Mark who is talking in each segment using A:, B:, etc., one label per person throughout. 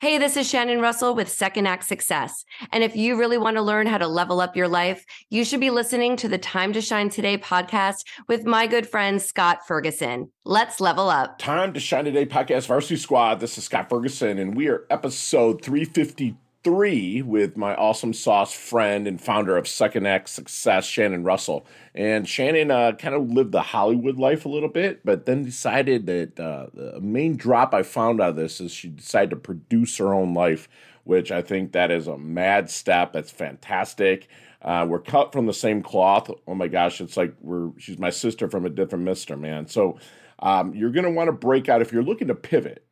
A: Hey, this is Shannon Russell with Second Act Success. And if you really want to learn how to level up your life, you should be listening to the Time to Shine Today podcast with my good friend Scott Ferguson. Let's level up.
B: Time to Shine Today podcast, Varsity Squad. This is Scott Ferguson, and we are episode 352 three with my awesome sauce friend and founder of Second Act Success, Shannon Russell. And Shannon uh, kind of lived the Hollywood life a little bit, but then decided that uh, the main drop I found out of this is she decided to produce her own life, which I think that is a mad step. That's fantastic. Uh, we're cut from the same cloth. Oh my gosh, it's like we're she's my sister from a different mister, man. So um, you're gonna want to break out if you're looking to pivot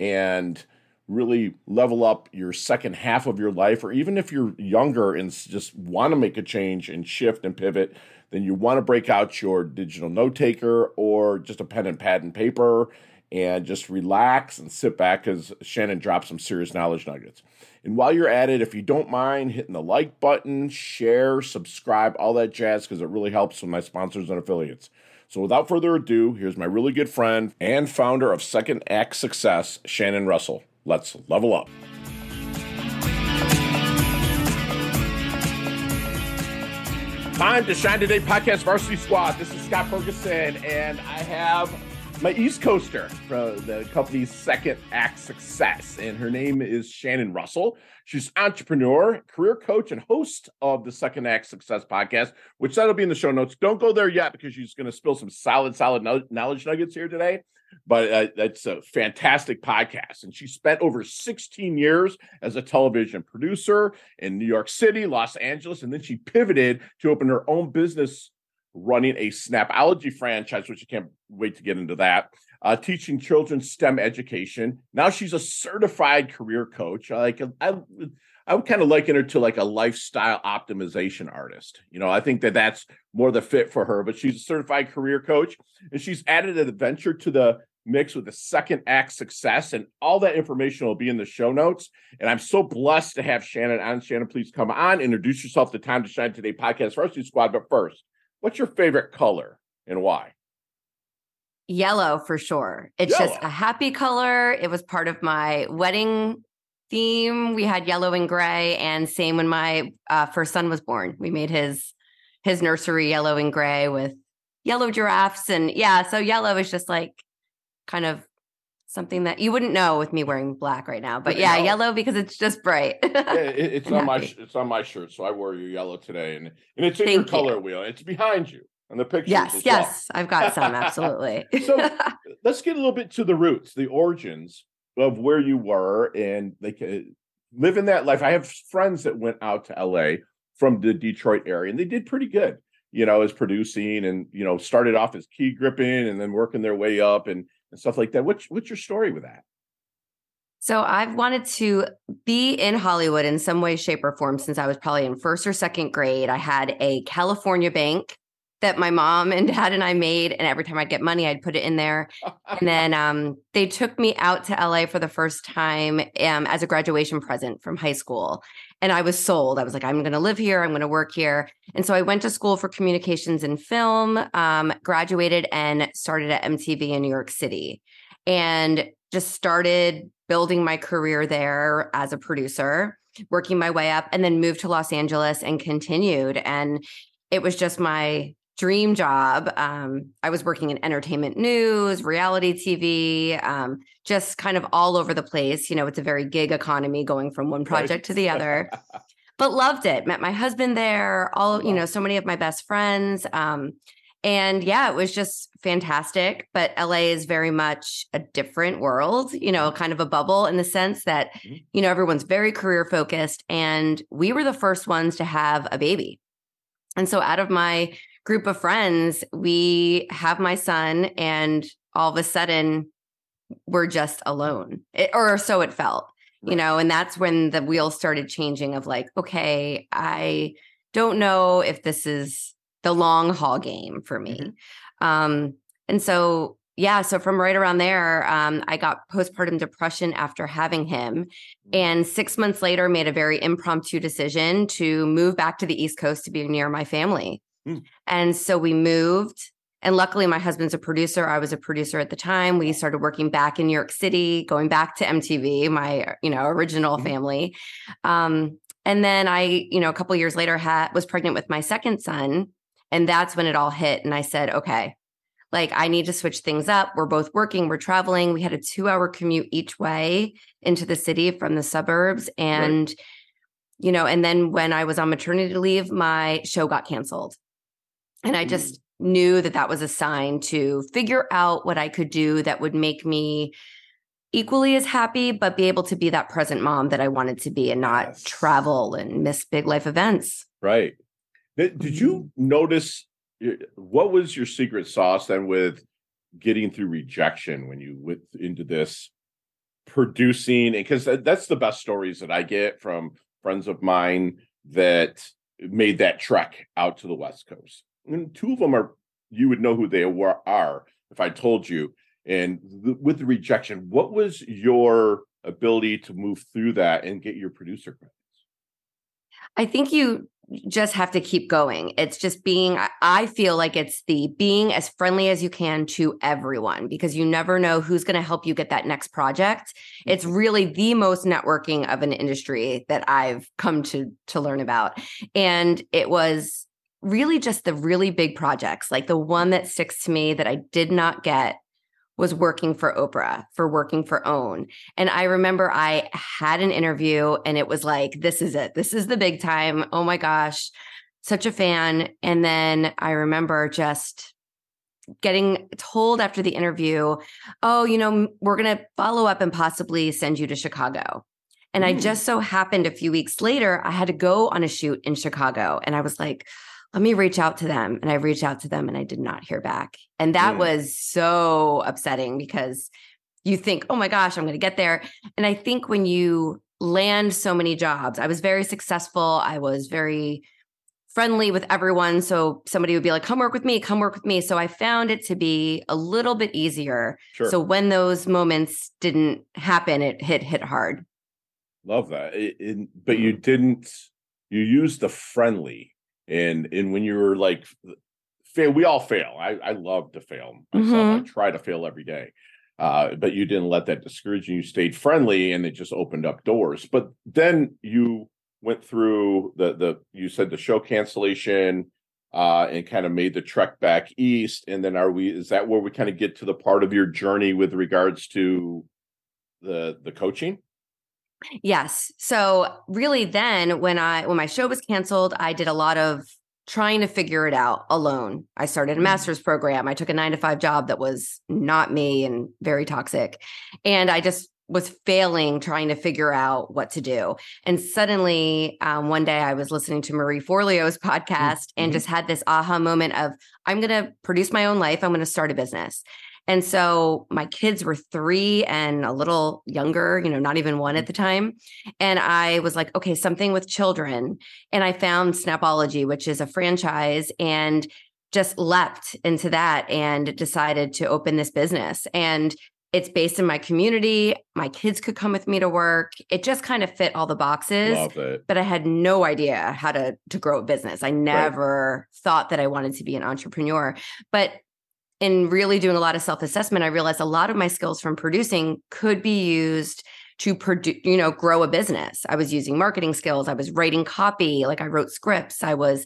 B: and really level up your second half of your life, or even if you're younger and just want to make a change and shift and pivot, then you want to break out your digital note taker or just a pen and pad and paper and just relax and sit back because Shannon dropped some serious knowledge nuggets. And while you're at it, if you don't mind hitting the like button, share, subscribe, all that jazz, because it really helps with my sponsors and affiliates. So without further ado, here's my really good friend and founder of Second Act Success, Shannon Russell. Let's level up. Time to Shine Today podcast varsity squad. This is Scott Ferguson, and I have my East Coaster from the company's second act success, and her name is Shannon Russell. She's entrepreneur, career coach, and host of the Second Act Success podcast, which that'll be in the show notes. Don't go there yet because she's going to spill some solid, solid knowledge nuggets here today but uh, that's a fantastic podcast. And she spent over 16 years as a television producer in New York City, Los Angeles, and then she pivoted to open her own business running a Snapology franchise, which I can't wait to get into that. Uh, teaching children STEM education. Now she's a certified career coach. Like I, I would kind of liken her to like a lifestyle optimization artist. You know, I think that that's more the fit for her, but she's a certified career coach and she's added an adventure to the mix with the second act success. And all that information will be in the show notes. And I'm so blessed to have Shannon on. Shannon, please come on, introduce yourself to Time to Shine Today podcast Varsity Squad. But first, what's your favorite color and why?
A: Yellow for sure. It's Yellow. just a happy color. It was part of my wedding theme. We had yellow and gray, and same when my uh, first son was born. We made his his nursery yellow and gray with yellow giraffes, and yeah, so yellow is just like kind of something that you wouldn't know with me wearing black right now. But yeah, yellow because it's just bright.
B: yeah, it, it's on my it's on my shirt, so I wore your yellow today, and and it's in Thank your color you. wheel. It's behind you on the picture.
A: Yes, yes, well. I've got some absolutely.
B: so let's get a little bit to the roots, the origins of where you were and they can live in that life. I have friends that went out to LA from the Detroit area and they did pretty good, you know, as producing and, you know, started off as key gripping and then working their way up and, and stuff like that. What's, what's your story with that?
A: So I've wanted to be in Hollywood in some way, shape, or form since I was probably in first or second grade. I had a California bank that my mom and dad and I made. And every time I'd get money, I'd put it in there. and then um, they took me out to LA for the first time um, as a graduation present from high school. And I was sold. I was like, I'm going to live here. I'm going to work here. And so I went to school for communications and film, um, graduated, and started at MTV in New York City. And just started building my career there as a producer, working my way up, and then moved to Los Angeles and continued. And it was just my dream job. Um, I was working in entertainment news, reality TV, um, just kind of all over the place. You know, it's a very gig economy going from one project right. to the other. but loved it. Met my husband there. All you know, so many of my best friends. Um, and yeah, it was just fantastic. But LA is very much a different world, you know, kind of a bubble in the sense that, mm-hmm. you know, everyone's very career focused. And we were the first ones to have a baby. And so out of my group of friends, we have my son, and all of a sudden, we're just alone, it, or so it felt, you know. And that's when the wheels started changing of like, okay, I don't know if this is the long haul game for me. Mm-hmm. Um, and so yeah, so from right around there, um, I got postpartum depression after having him. Mm-hmm. And six months later, made a very impromptu decision to move back to the East Coast to be near my family. Mm. And so we moved And luckily, my husband's a producer. I was a producer at the time. We started working back in New York City, going back to MTV, my you know original mm-hmm. family. Um, and then I, you know, a couple years later, had was pregnant with my second son, and that's when it all hit. And I said, okay, like I need to switch things up. We're both working, we're traveling. We had a two hour commute each way into the city from the suburbs. And, right. you know, and then when I was on maternity leave, my show got canceled. And I just mm. knew that that was a sign to figure out what I could do that would make me equally as happy, but be able to be that present mom that I wanted to be and not yes. travel and miss big life events.
B: Right. Did you mm-hmm. notice what was your secret sauce then with getting through rejection when you went into this producing because that's the best stories that I get from friends of mine that made that trek out to the west coast two of them are you would know who they were, are if I told you and the, with the rejection what was your ability to move through that and get your producer credits
A: I think you just have to keep going. It's just being, I feel like it's the being as friendly as you can to everyone because you never know who's going to help you get that next project. It's mm-hmm. really the most networking of an industry that I've come to to learn about. And it was really just the really big projects, like the one that sticks to me that I did not get was working for Oprah, for working for OWN. And I remember I had an interview and it was like, this is it. This is the big time. Oh my gosh, such a fan. And then I remember just getting told after the interview, oh, you know, we're going to follow up and possibly send you to Chicago. And mm. I just so happened a few weeks later, I had to go on a shoot in Chicago. And I was like, let me reach out to them. And I reached out to them and I did not hear back. And that mm. was so upsetting because you think, oh my gosh, I'm going to get there. And I think when you land so many jobs, I was very successful. I was very friendly with everyone. So somebody would be like, come work with me, come work with me. So I found it to be a little bit easier. Sure. So when those moments didn't happen, it hit hit hard.
B: Love that. It, it, but you didn't, you used the friendly and and when you're like fail we all fail. I i love to fail myself. Mm-hmm. i try to fail every day uh, but you didn't let that discourage you. You stayed friendly and it just opened up doors. But then you went through the the you said the show cancellation uh, and kind of made the trek back east. And then are we is that where we kind of get to the part of your journey with regards to the the coaching
A: Yes. So really then when I when my show was canceled, I did a lot of trying to figure it out alone. I started a mm-hmm. master's program. I took a 9 to 5 job that was not me and very toxic. And I just was failing trying to figure out what to do. And suddenly, um, one day I was listening to Marie Forleo's mm, podcast mm-hmm. and just had this aha moment of I'm going to produce my own life. I'm going to start a business. And so my kids were three and a little younger, you know, not even one at mm. the time. And I was like, okay, something with children. And I found Snapology, which is a franchise, and just leapt into that and decided to open this business. And it's based in my community. My kids could come with me to work. It just kind of fit all the boxes. But I had no idea how to to grow a business. I never right. thought that I wanted to be an entrepreneur. But in really doing a lot of self assessment, I realized a lot of my skills from producing could be used to produce, you know, grow a business. I was using marketing skills. I was writing copy, like I wrote scripts. I was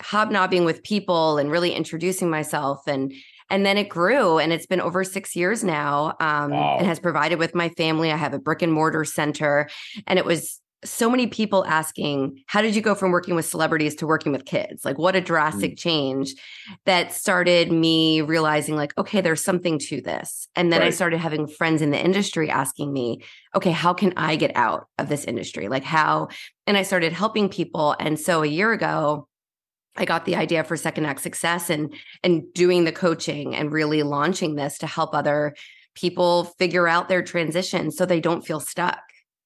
A: hobnobbing with people and really introducing myself and and then it grew and it's been over six years now um, wow. and has provided with my family i have a brick and mortar center and it was so many people asking, how did you go from working with celebrities to working with kids? Like, what a drastic mm. change that started me realizing, like, okay, there's something to this. And then right. I started having friends in the industry asking me, okay, how can I get out of this industry? Like, how? And I started helping people. And so a year ago, I got the idea for Second Act Success and and doing the coaching and really launching this to help other people figure out their transition so they don't feel stuck.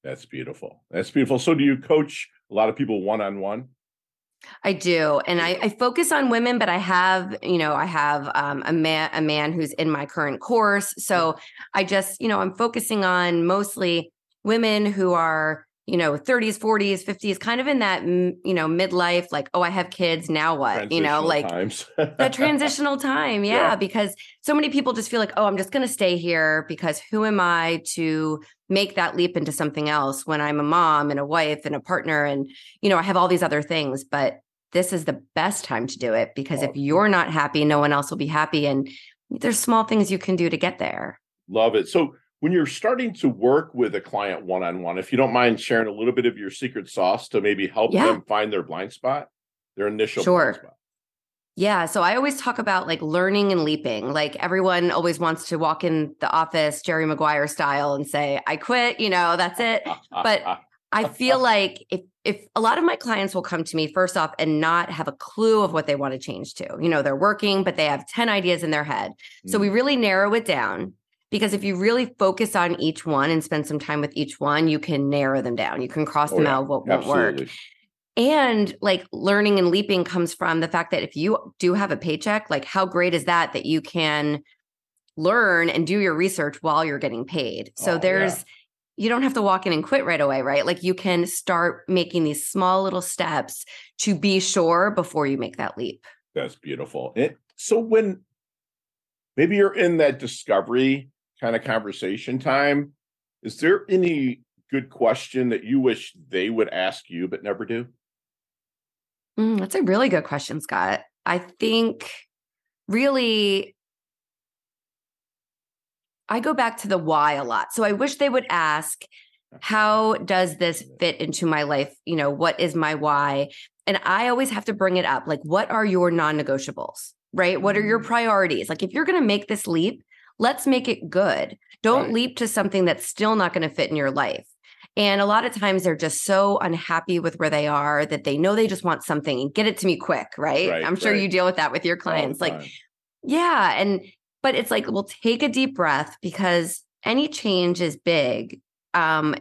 B: That's beautiful. That's beautiful. So, do you coach a lot of people one on one?
A: I do, and I, I, focus on women, but I have, you know, I have um, a man, a man who's in my current course. So I just, you know, I'm focusing on mostly women who are you know 30s 40s 50s kind of in that you know midlife like oh i have kids now what? You know like that transitional time yeah, yeah, because so many people just feel like oh i'm just going to stay here because who am i to make that leap into something else when i'm a mom and a wife and a partner and you know i have all these other things but this is the best time to do it because oh, if you're not happy no one else will be happy and there's small things you can do to get there.
B: Love it. So when you're starting to work with a client one on one, if you don't mind sharing a little bit of your secret sauce to maybe help yeah. them find their blind spot, their initial sure. blind spot.
A: Yeah. So I always talk about like learning and leaping. Like everyone always wants to walk in the office, Jerry Maguire style, and say, I quit, you know, that's it. But I feel like if if a lot of my clients will come to me first off and not have a clue of what they want to change to. You know, they're working, but they have 10 ideas in their head. Mm. So we mm. really narrow it down because if you really focus on each one and spend some time with each one, you can narrow them down. You can cross oh, them yeah. out what won't work. And like learning and leaping comes from the fact that if you do have a paycheck, like how great is that that you can learn and do your research while you're getting paid. So oh, there's yeah. you don't have to walk in and quit right away, right? Like you can start making these small little steps to be sure before you make that leap.
B: That's beautiful. It, so when maybe you're in that discovery kind of conversation time. Is there any good question that you wish they would ask you but never do?
A: Mm, that's a really good question, Scott. I think really I go back to the why a lot. So I wish they would ask, how does this fit into my life? You know, what is my why? And I always have to bring it up. Like, what are your non negotiables, right? What are your mm. priorities? Like, if you're going to make this leap, let's make it good. Don't right. leap to something that's still not going to fit in your life. And a lot of times they're just so unhappy with where they are that they know they just want something and get it to me quick, right? right I'm sure right. you deal with that with your clients. Like, yeah. And, but it's like, we'll take a deep breath because any change is big. Um,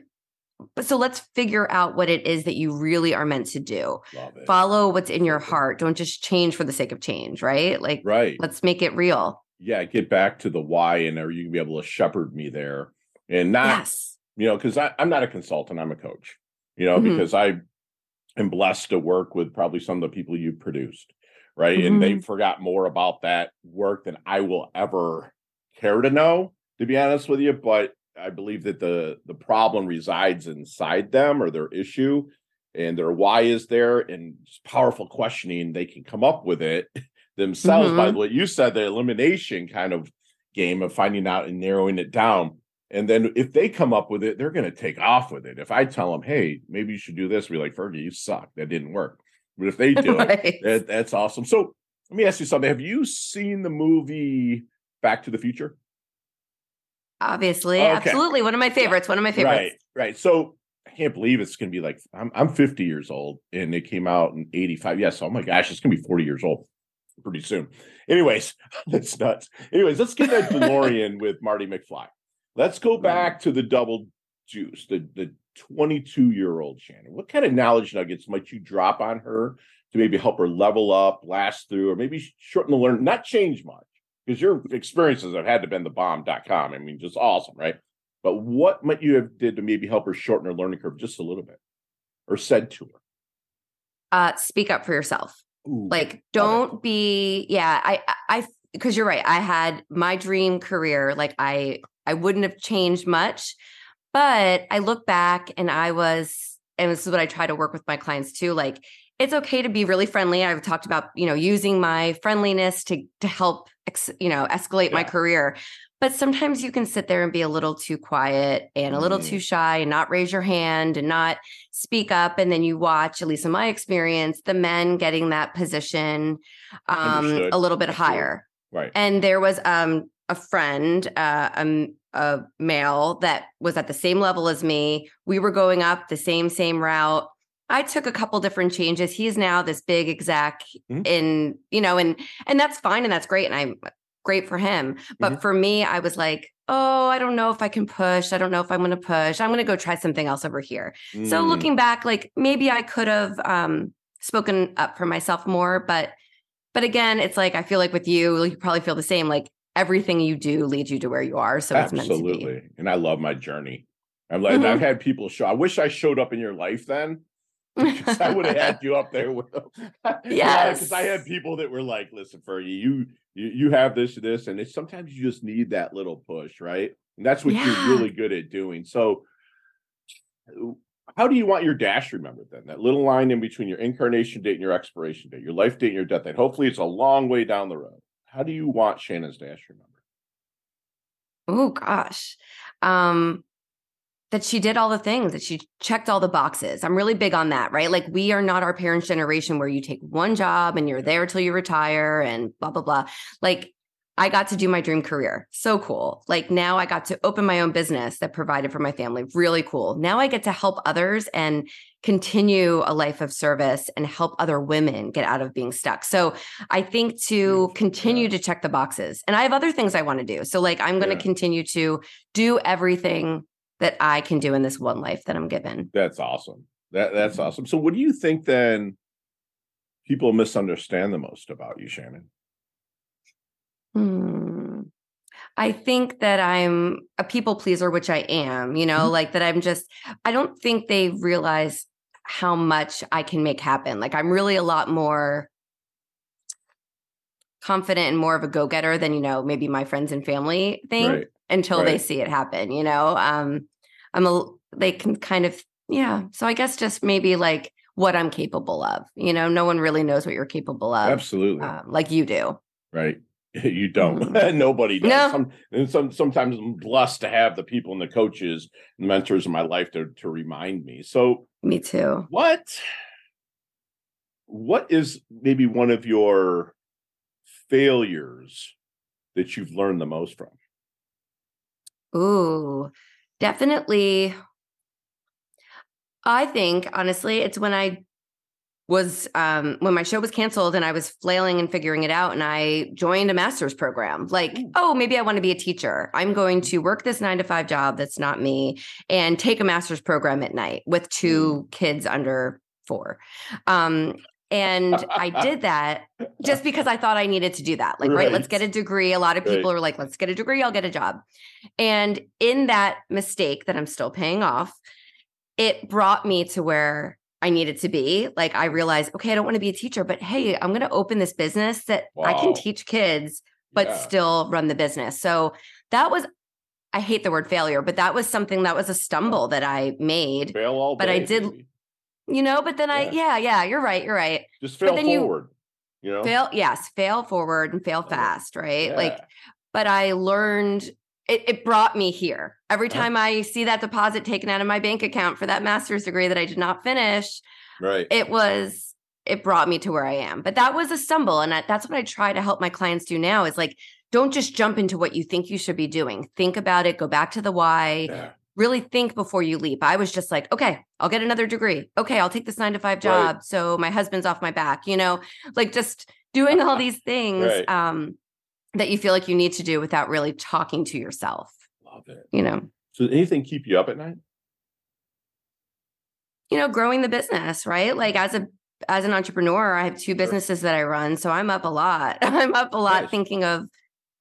A: but so let's figure out what it is that you really are meant to do. Follow what's in your heart. Don't just change for the sake of change, right? Like, right. let's make it real
B: yeah, get back to the why and are you gonna be able to shepherd me there and not yes. you know, because I'm not a consultant, I'm a coach, you know, mm-hmm. because I am blessed to work with probably some of the people you've produced, right? Mm-hmm. And they forgot more about that work than I will ever care to know, to be honest with you. But I believe that the the problem resides inside them or their issue and their why is there and powerful questioning they can come up with it themselves mm-hmm. by what you said, the elimination kind of game of finding out and narrowing it down. And then if they come up with it, they're going to take off with it. If I tell them, hey, maybe you should do this, be like, Fergie, you suck. That didn't work. But if they do right. it, that, that's awesome. So let me ask you something. Have you seen the movie Back to the Future?
A: Obviously, okay. absolutely. One of my favorites. One of my favorites.
B: Right, right. So I can't believe it's going to be like I'm I'm 50 years old and it came out in 85. Yes. Oh my gosh, it's going to be 40 years old pretty soon. Anyways, that's nuts. Anyways, let's get that DeLorean with Marty McFly. Let's go back to the double juice, the the 22 year old Shannon. What kind of knowledge nuggets might you drop on her to maybe help her level up, last through, or maybe shorten the learn, not change much? Because your experiences have had to been the bomb.com. I mean, just awesome, right? But what might you have did to maybe help her shorten her learning curve just a little bit, or said to her?
A: Uh, speak up for yourself. Ooh, like don't be yeah i i because you're right i had my dream career like i i wouldn't have changed much but i look back and i was and this is what i try to work with my clients too like it's okay to be really friendly i've talked about you know using my friendliness to to help ex, you know escalate yeah. my career but sometimes you can sit there and be a little too quiet and a little mm. too shy and not raise your hand and not speak up. And then you watch, at least in my experience, the men getting that position um, a little bit higher.
B: Right.
A: And there was um, a friend, uh, a, a male that was at the same level as me. We were going up the same, same route. I took a couple different changes. He's now this big exec mm-hmm. in, you know, and and that's fine and that's great. And I'm great for him. But mm-hmm. for me, I was like, oh, I don't know if I can push. I don't know if I'm going to push. I'm going to go try something else over here. Mm. So looking back, like maybe I could have um, spoken up for myself more, but but again, it's like I feel like with you, you probably feel the same. Like everything you do leads you to where you are. So
B: absolutely. And I love my journey. I'm like, mm-hmm. I've had people show. I wish I showed up in your life then. I would have had you up there with them.
A: Yeah,
B: because I had people that were like, "Listen, Fergie, you you you have this, this, and it's sometimes you just need that little push, right? And that's what yeah. you're really good at doing. So, how do you want your dash remembered then? That little line in between your incarnation date and your expiration date, your life date and your death date. Hopefully, it's a long way down the road. How do you want Shannon's dash remembered?
A: Oh gosh. Um that she did all the things, that she checked all the boxes. I'm really big on that, right? Like we are not our parents' generation where you take one job and you're there till you retire and blah, blah, blah. Like I got to do my dream career. So cool. Like now I got to open my own business that provided for my family. Really cool. Now I get to help others and continue a life of service and help other women get out of being stuck. So I think to continue yeah. to check the boxes. And I have other things I want to do. So like I'm going to yeah. continue to do everything that I can do in this one life that I'm given.
B: That's awesome. That that's mm-hmm. awesome. So what do you think then people misunderstand the most about you, Shannon?
A: Hmm. I think that I'm a people pleaser, which I am, you know, mm-hmm. like that I'm just, I don't think they realize how much I can make happen. Like I'm really a lot more confident and more of a go-getter than, you know, maybe my friends and family think. Right until right. they see it happen, you know? Um, I'm a, they can kind of, yeah. So I guess just maybe like what I'm capable of, you know, no one really knows what you're capable of.
B: Absolutely.
A: Um, like you do.
B: Right. You don't. Mm-hmm. Nobody does. No. Some, and some, sometimes I'm blessed to have the people and the coaches and mentors in my life to, to remind me. So,
A: me too.
B: What, what is maybe one of your failures that you've learned the most from?
A: Ooh, definitely. I think honestly, it's when I was um when my show was canceled and I was flailing and figuring it out and I joined a master's program. Like, oh, maybe I want to be a teacher. I'm going to work this 9 to 5 job that's not me and take a master's program at night with two kids under 4. Um and I did that just because I thought I needed to do that. Like, right, right let's get a degree. A lot of people right. are like, let's get a degree, I'll get a job. And in that mistake that I'm still paying off, it brought me to where I needed to be. Like, I realized, okay, I don't want to be a teacher, but hey, I'm going to open this business that wow. I can teach kids, but yeah. still run the business. So that was I hate the word failure, but that was something that was a stumble that I made.
B: Fail all but
A: I did
B: baby
A: you know but then yeah. i yeah. yeah you're right you're right.
B: Just fail forward you, you, know?
A: fail yes fail forward and fail fast right? Yeah. like but i learned it, it brought me here. Every uh-huh. time i see that deposit taken out of my bank account for that master's degree that i did not finish
B: right.
A: it was it brought me to where i am. But that was a stumble and I, that's what i try to help my clients do now is like don't just jump into what you think you should be doing. Think about it go back to the why yeah really think before you leap. I was just like, okay, I'll get another degree. Okay, I'll take this nine to five job. Right. So my husband's off my back, you know, like just doing all these things right. um, that you feel like you need to do without really talking to yourself.
B: Love it.
A: You know,
B: so anything keep you up at night?
A: You know, growing the business, right? Like as a as an entrepreneur, I have two businesses that I run. So I'm up a lot. I'm up a lot nice. thinking of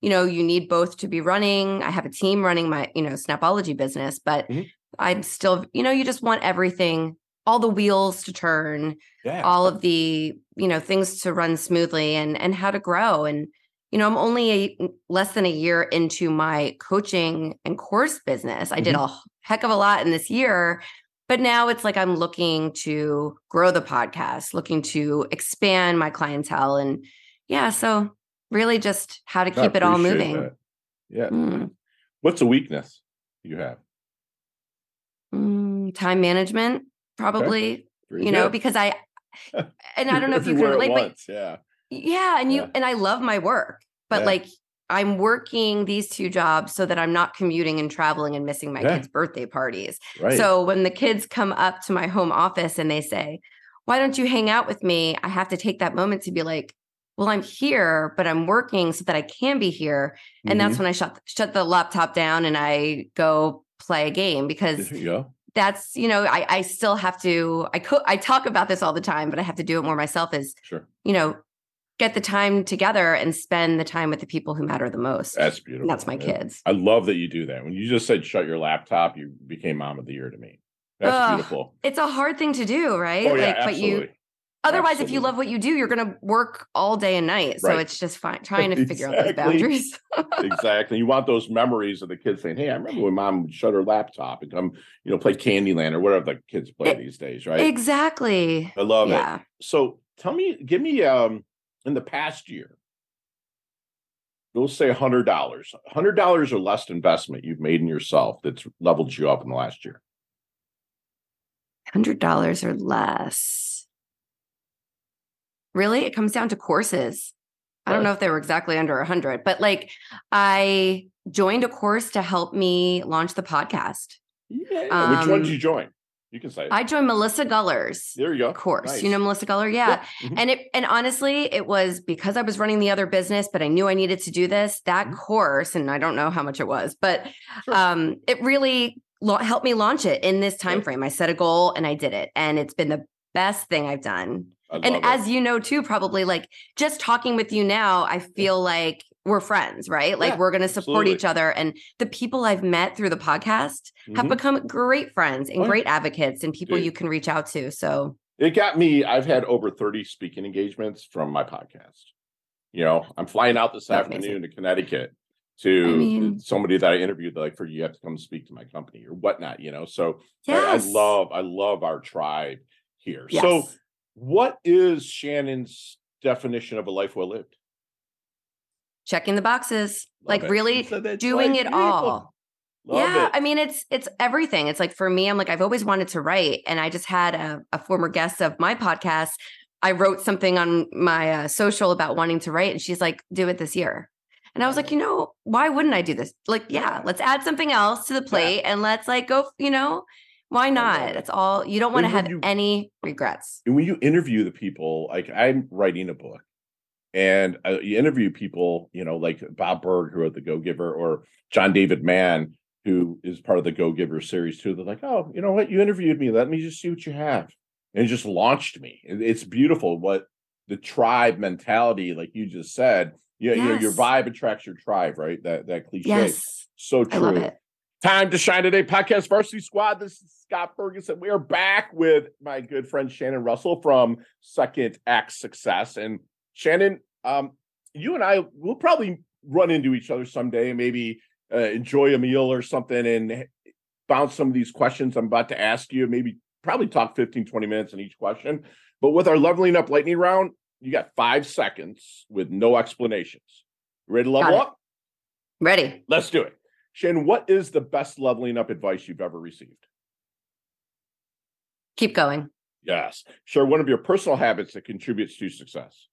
A: you know, you need both to be running. I have a team running my, you know, Snapology business, but mm-hmm. I'm still, you know, you just want everything, all the wheels to turn, yeah. all of the, you know, things to run smoothly and and how to grow. And, you know, I'm only a, less than a year into my coaching and course business. I mm-hmm. did a heck of a lot in this year, but now it's like I'm looking to grow the podcast, looking to expand my clientele and yeah, so really just how to keep it all moving. That.
B: Yeah. Mm. What's a weakness you have?
A: Mm, time management, probably. Okay. You know, because I and I don't know if you can relate, but
B: yeah.
A: Yeah. And you yeah. and I love my work, but yeah. like I'm working these two jobs so that I'm not commuting and traveling and missing my yeah. kids' birthday parties. Right. So when the kids come up to my home office and they say, Why don't you hang out with me? I have to take that moment to be like, well i'm here but i'm working so that i can be here and mm-hmm. that's when i shut shut the laptop down and i go play a game because
B: you
A: that's you know I, I still have to i co- i talk about this all the time but i have to do it more myself is
B: sure
A: you know get the time together and spend the time with the people who matter the most.
B: That's beautiful.
A: And that's my
B: Yeah.
A: kids.
B: I love that you do that. When you just said shut your laptop, you became mom of the year to me. That's
A: Ugh,
B: beautiful.
A: It's a hard thing to do, right?
B: Oh yeah,
A: like, but you
B: absolutely.
A: otherwise, if you love what you do, you're going to work all day and night. So
B: Right.
A: it's just fine trying to figure out those
B: Exactly.
A: boundaries.
B: exactly. You want those memories of the kids saying, "Hey, I remember when mom would shut her laptop and come, you know, play Candyland or whatever the kids play
A: E-
B: these days." Right.
A: exactly.
B: I love it. So tell me, give me um in the past year, we'll say hundred dollars, hundred dollars or less investment you've made in yourself that's leveled you up in the last year.
A: hundred dollars or less. Really, it comes down to courses. I don't know if they were exactly under a hundred, but like I joined a course to help me launch the podcast.
B: Yeah. Which one did
A: Um,
B: you join? You can say it.
A: I joined Melissa Guller's
B: there you go.
A: course.
B: Nice.
A: You know Melissa Guller? Yeah.
B: Mhm.
A: And it and honestly, it was because I was running the other business, but I knew I needed to do this. That
B: Mhm.
A: course, and I don't know how much it was, but
B: Sure.
A: um, it really lo- helped me launch it in this time frame. I set a goal and I did it, and it's been the best thing I've done.
B: I
A: And
B: love it.
A: as you know too, probably like just talking with you now, I feel like we're friends, right? Like
B: Yeah,
A: we're going to support
B: absolutely.
A: each other. And the people I've met through the podcast have
B: Mhm.
A: become great friends and
B: Oh,
A: great advocates and people
B: Dude.
A: you can reach out to. So
B: it got me i've had over 30 speaking engagements from my podcast you know i'm flying out this
A: That's
B: afternoon
A: amazing.
B: to connecticut to
A: I mean-
B: somebody that i interviewed like for you have to come speak to my company or whatnot you know so I- I, love i love our tribe here
A: Yes.
B: so what is shannon's definition of a life well lived
A: checking the boxes,
B: Love
A: like
B: it.
A: really doing it
B: Beautiful.
A: all.
B: Love
A: yeah,
B: it.
A: I mean it's it's everything. It's like for me, I'm like I've always wanted to write, and I just had a, a former guest of my podcast. I wrote something on my uh, social about wanting to write, and she's like, "Do it this year." And I was like, you know, why wouldn't I do this? Like, yeah,
B: Yeah.
A: let's add something else to the plate, and let's like go. You know, why not? That's all. You don't want to have
B: you-
A: any regrets.
B: and when you interview the people, like I'm writing a book, and uh, you interview people, you know, like Bob Burg, who wrote The Go Giver, or John David Mann, who is part of the Go Giver series too. They're like, oh, you know what? You interviewed me. Let me just see what you have, and it just launched me. It's beautiful what the tribe mentality, like you just said. Yeah, you know, your vibe attracts your tribe, right? That that cliche.
A: Yes,
B: So true.
A: I love it.
B: Time to shine today, podcast varsity squad. This is Scott Ferguson. We are back with my good friend Shannon Russell from Second Act Success. And Shannon, um, you and I will probably run into each other someday and maybe uh, enjoy a meal or something and bounce some of these questions I'm about to ask you. Maybe probably talk 15, 20 minutes in each question. But with our leveling up lightning round, you got five seconds with no explanations. Ready to level up?
A: Ready?
B: Let's do it. Shannon, what is the best leveling up advice you've ever received?
A: Keep going.
B: Yes. Share one of your personal habits that contributes to success.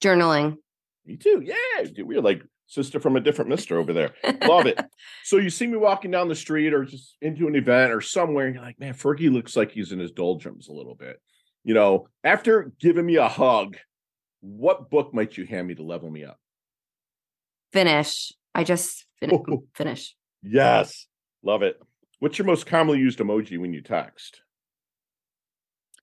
A: Journaling.
B: Me too. Yeah. We're like sister from a different mister over there. Love it. So you see me walking down the street or just into an event or somewhere, and you're like, man, Fergie looks like he's in his doldrums a little bit. You know, after giving me a hug, what book might you hand me to level me up?
A: Finish. I just fin-
B: Oh.
A: finish.
B: Yes. Love it. What's your most commonly used emoji when you text?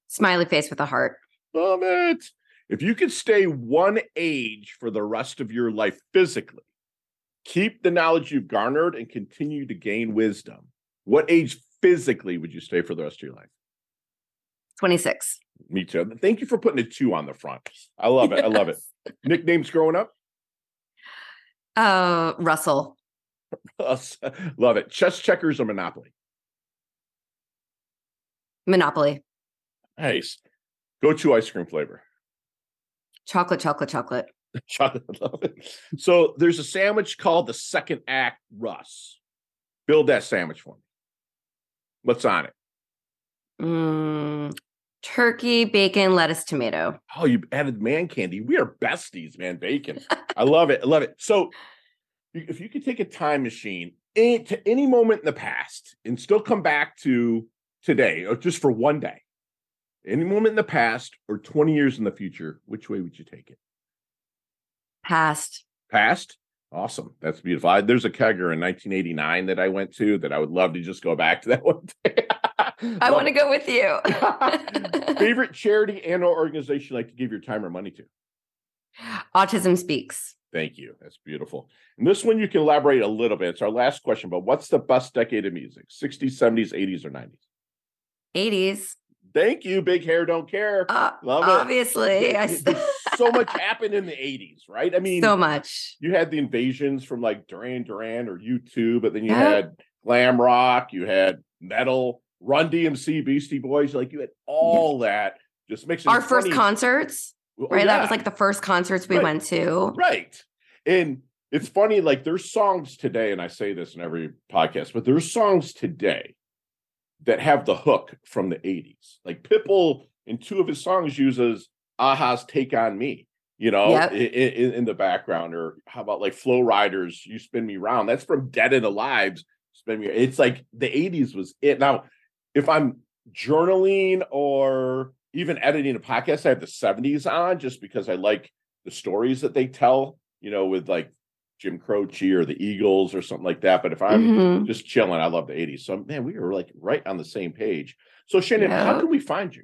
A: Smiley face with a heart.
B: Love it. If you could stay one age for the rest of your life physically, keep the knowledge you've garnered and continue to gain wisdom, what age physically would you stay for the rest of your life?
A: 26.
B: Me too. Thank you for putting a two on the front. I love it. I love it. Nicknames growing up?
A: Uh, Russell.
B: love it. Chess checkers or Monopoly?
A: Monopoly.
B: Nice. Go to ice cream flavor.
A: Chocolate, chocolate, chocolate.
B: Chocolate, love it. So there's a sandwich called the second act Russ. Build that sandwich for me. What's on it?
A: Mm, turkey, bacon, lettuce, tomato.
B: Oh, you added man candy. We are besties, man. Bacon. I love it. I love it. So if you could take a time machine any, to any moment in the past and still come back to today or just for one day, any moment in the past or 20 years in the future, which way would you take it?
A: Past.
B: Past? Awesome. That's beautiful. I, there's a kegger in 1989 that I went to that I would love to just go back to that one day.
A: I want to go with you.
B: Favorite charity and or organization you like to give your time or money to?
A: Autism Speaks.
B: Thank you. That's beautiful. And this one you can elaborate a little bit. It's our last question, but what's the best decade of music? 60s, 70s, 80s, or 90s?
A: 80s.
B: Thank you. Big hair, don't care.
A: Uh, Love it. Obviously.
B: So much happened in the 80s, right? I mean,
A: so much.
B: You had the invasions from like Duran Duran or U2, but then you had glam rock, you had metal, Run DMC, Beastie Boys, like you had all that just makes it.
A: our first concerts. Oh, right. Yeah. That was like the first concerts we
B: right.
A: went to.
B: Right. And it's funny, like there's songs today, and I say this in every podcast, but there's songs today that have the hook from the 80s. Like Pitbull in two of his songs uses a-ha's Take on Me, you know, yep. in, in, in, the background. Or how about like Flo Rida's, You Spin Me Round? That's from Dead and Alive's Spin Me. It's like the 80s was it. Now, if I'm journaling or even editing a podcast, I have the 70s on just because I like the stories that they tell, you know, with like Jim Croce or the Eagles or something like that. But if I'm mm-hmm. just chilling, I love the 80s. So man, we were like right on the same page. So Shannon, yep. how can we find you?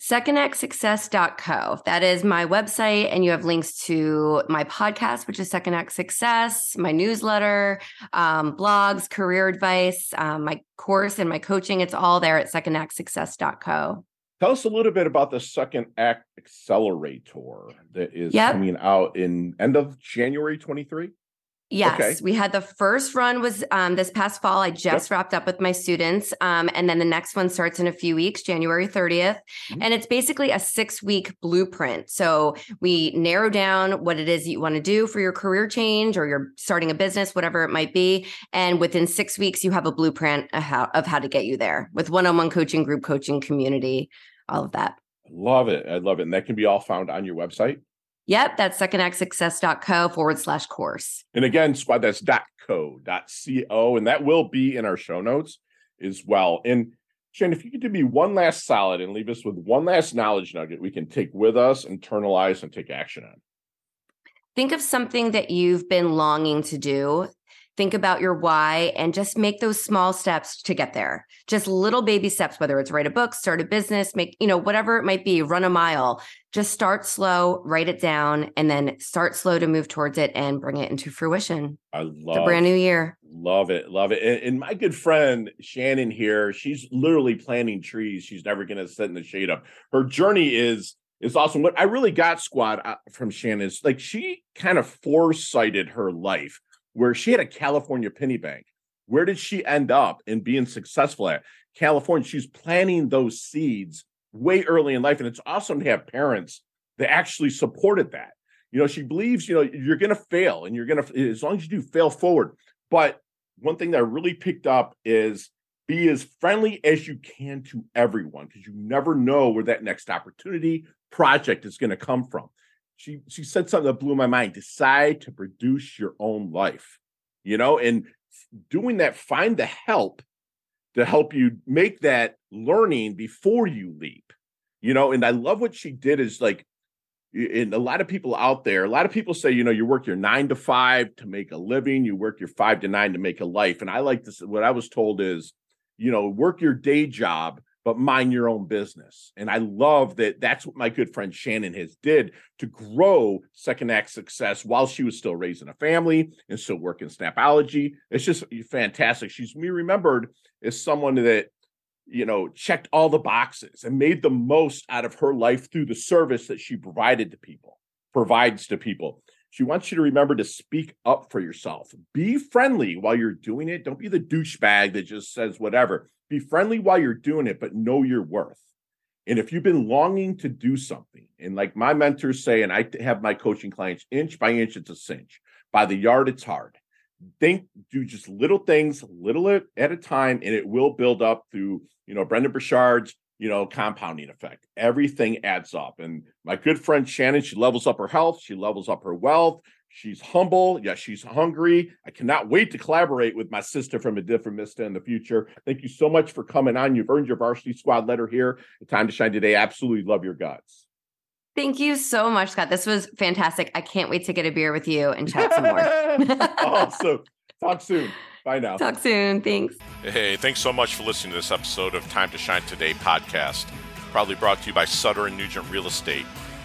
A: secondactsuccess.co. That is my website, and you have links to my podcast, which is Second Act Success, my newsletter, um, blogs, career advice, um, my course, and my coaching. It's all there at secondactsuccess.co.
B: Tell us a little bit about the Second Act Accelerator that is yep. coming out in end of January 23.
A: Yes, okay. we had the first run was um, this past fall. I just yep. wrapped up with my students, um, and then the next one starts in a few weeks, January 30th, mm-hmm. and it's basically a six week blueprint. So we narrow down what it is you want to do for your career change, or you're starting a business, whatever it might be, and within six weeks you have a blueprint of how, of how to get you there with one on one coaching, group coaching, community, all of that.
B: Love it. I love it, and that can be all found on your website.
A: Yep, that's secondactsuccess.co forward slash course.
B: And again, squad, that's dot co, dot co, and that will be in our show notes as well. And Shane, if you could do me one last solid and leave us with one last knowledge nugget we can take with us, internalize, and take action on.
A: Think of something that you've been longing to do think about your why and just make those small steps to get there. Just little baby steps whether it's write a book start a business make you know whatever it might be run a mile. Just start slow write it down and then start slow to move towards it and bring it into fruition.
B: I love
A: the brand new year.
B: Love it love it. And, and my good friend shannon here she's literally planting trees. She's never going to sit in the shade of. Her journey is is awesome. What I really got squad uh, from Shannon is like she kind of foresighted her life where she had a California penny bank. Where did she end up in being successful at? California. She's planting those seeds way early in life. And it's awesome to have parents that actually supported that. You know, she believes, you know, you're going to fail and you're going to, as long as you do, fail forward. But one thing that I really picked up is be as friendly as you can to everyone because you never know where that next opportunity project is going to come from she she said something that blew my mind decide to produce your own life you know and doing that find the help to help you make that learning before you leap you know and i love what she did is like and a lot of people out there a lot of people say you know you work your nine to five to make a living you work your five to nine to make a life and i like this what i was told is you know work your day job but mind your own business. And I love that that's what my good friend Shannon has did to grow Second Act Success while she was still raising a family and still working Snapology. It's just fantastic. She's me remembered as someone that you know checked all the boxes and made the most out of her life through the service that she provided to people, provides to people. She wants you to remember to speak up for yourself. Be friendly while you're doing it. Don't be the douchebag that just says whatever. Be friendly while you're doing it, but know your worth. And if you've been longing to do something, and like my mentors say, and I have my coaching clients, inch by inch, it's a cinch. By the yard, it's hard. Think, do just little things, little at a time, and it will build up through, you know, Brendon Burchard's you know, compounding effect. Everything adds up. And my good friend Shannon, she levels up her health, she levels up her wealth. She's humble. Yes, she's hungry. I cannot wait to collaborate with my sister from a different Mista in the future. Thank you so much for coming on. You've earned your varsity squad letter here. The time to shine today. Absolutely love your guts.
A: Thank you so much, Scott. This was fantastic. I can't wait to get a beer with you and chat some more.
B: awesome. Talk soon. Bye now.
A: Talk soon. Thanks.
B: Hey, thanks so much for listening to this episode of Time to Shine Today podcast. Probably brought to you by Sutter and Nugent Real Estate.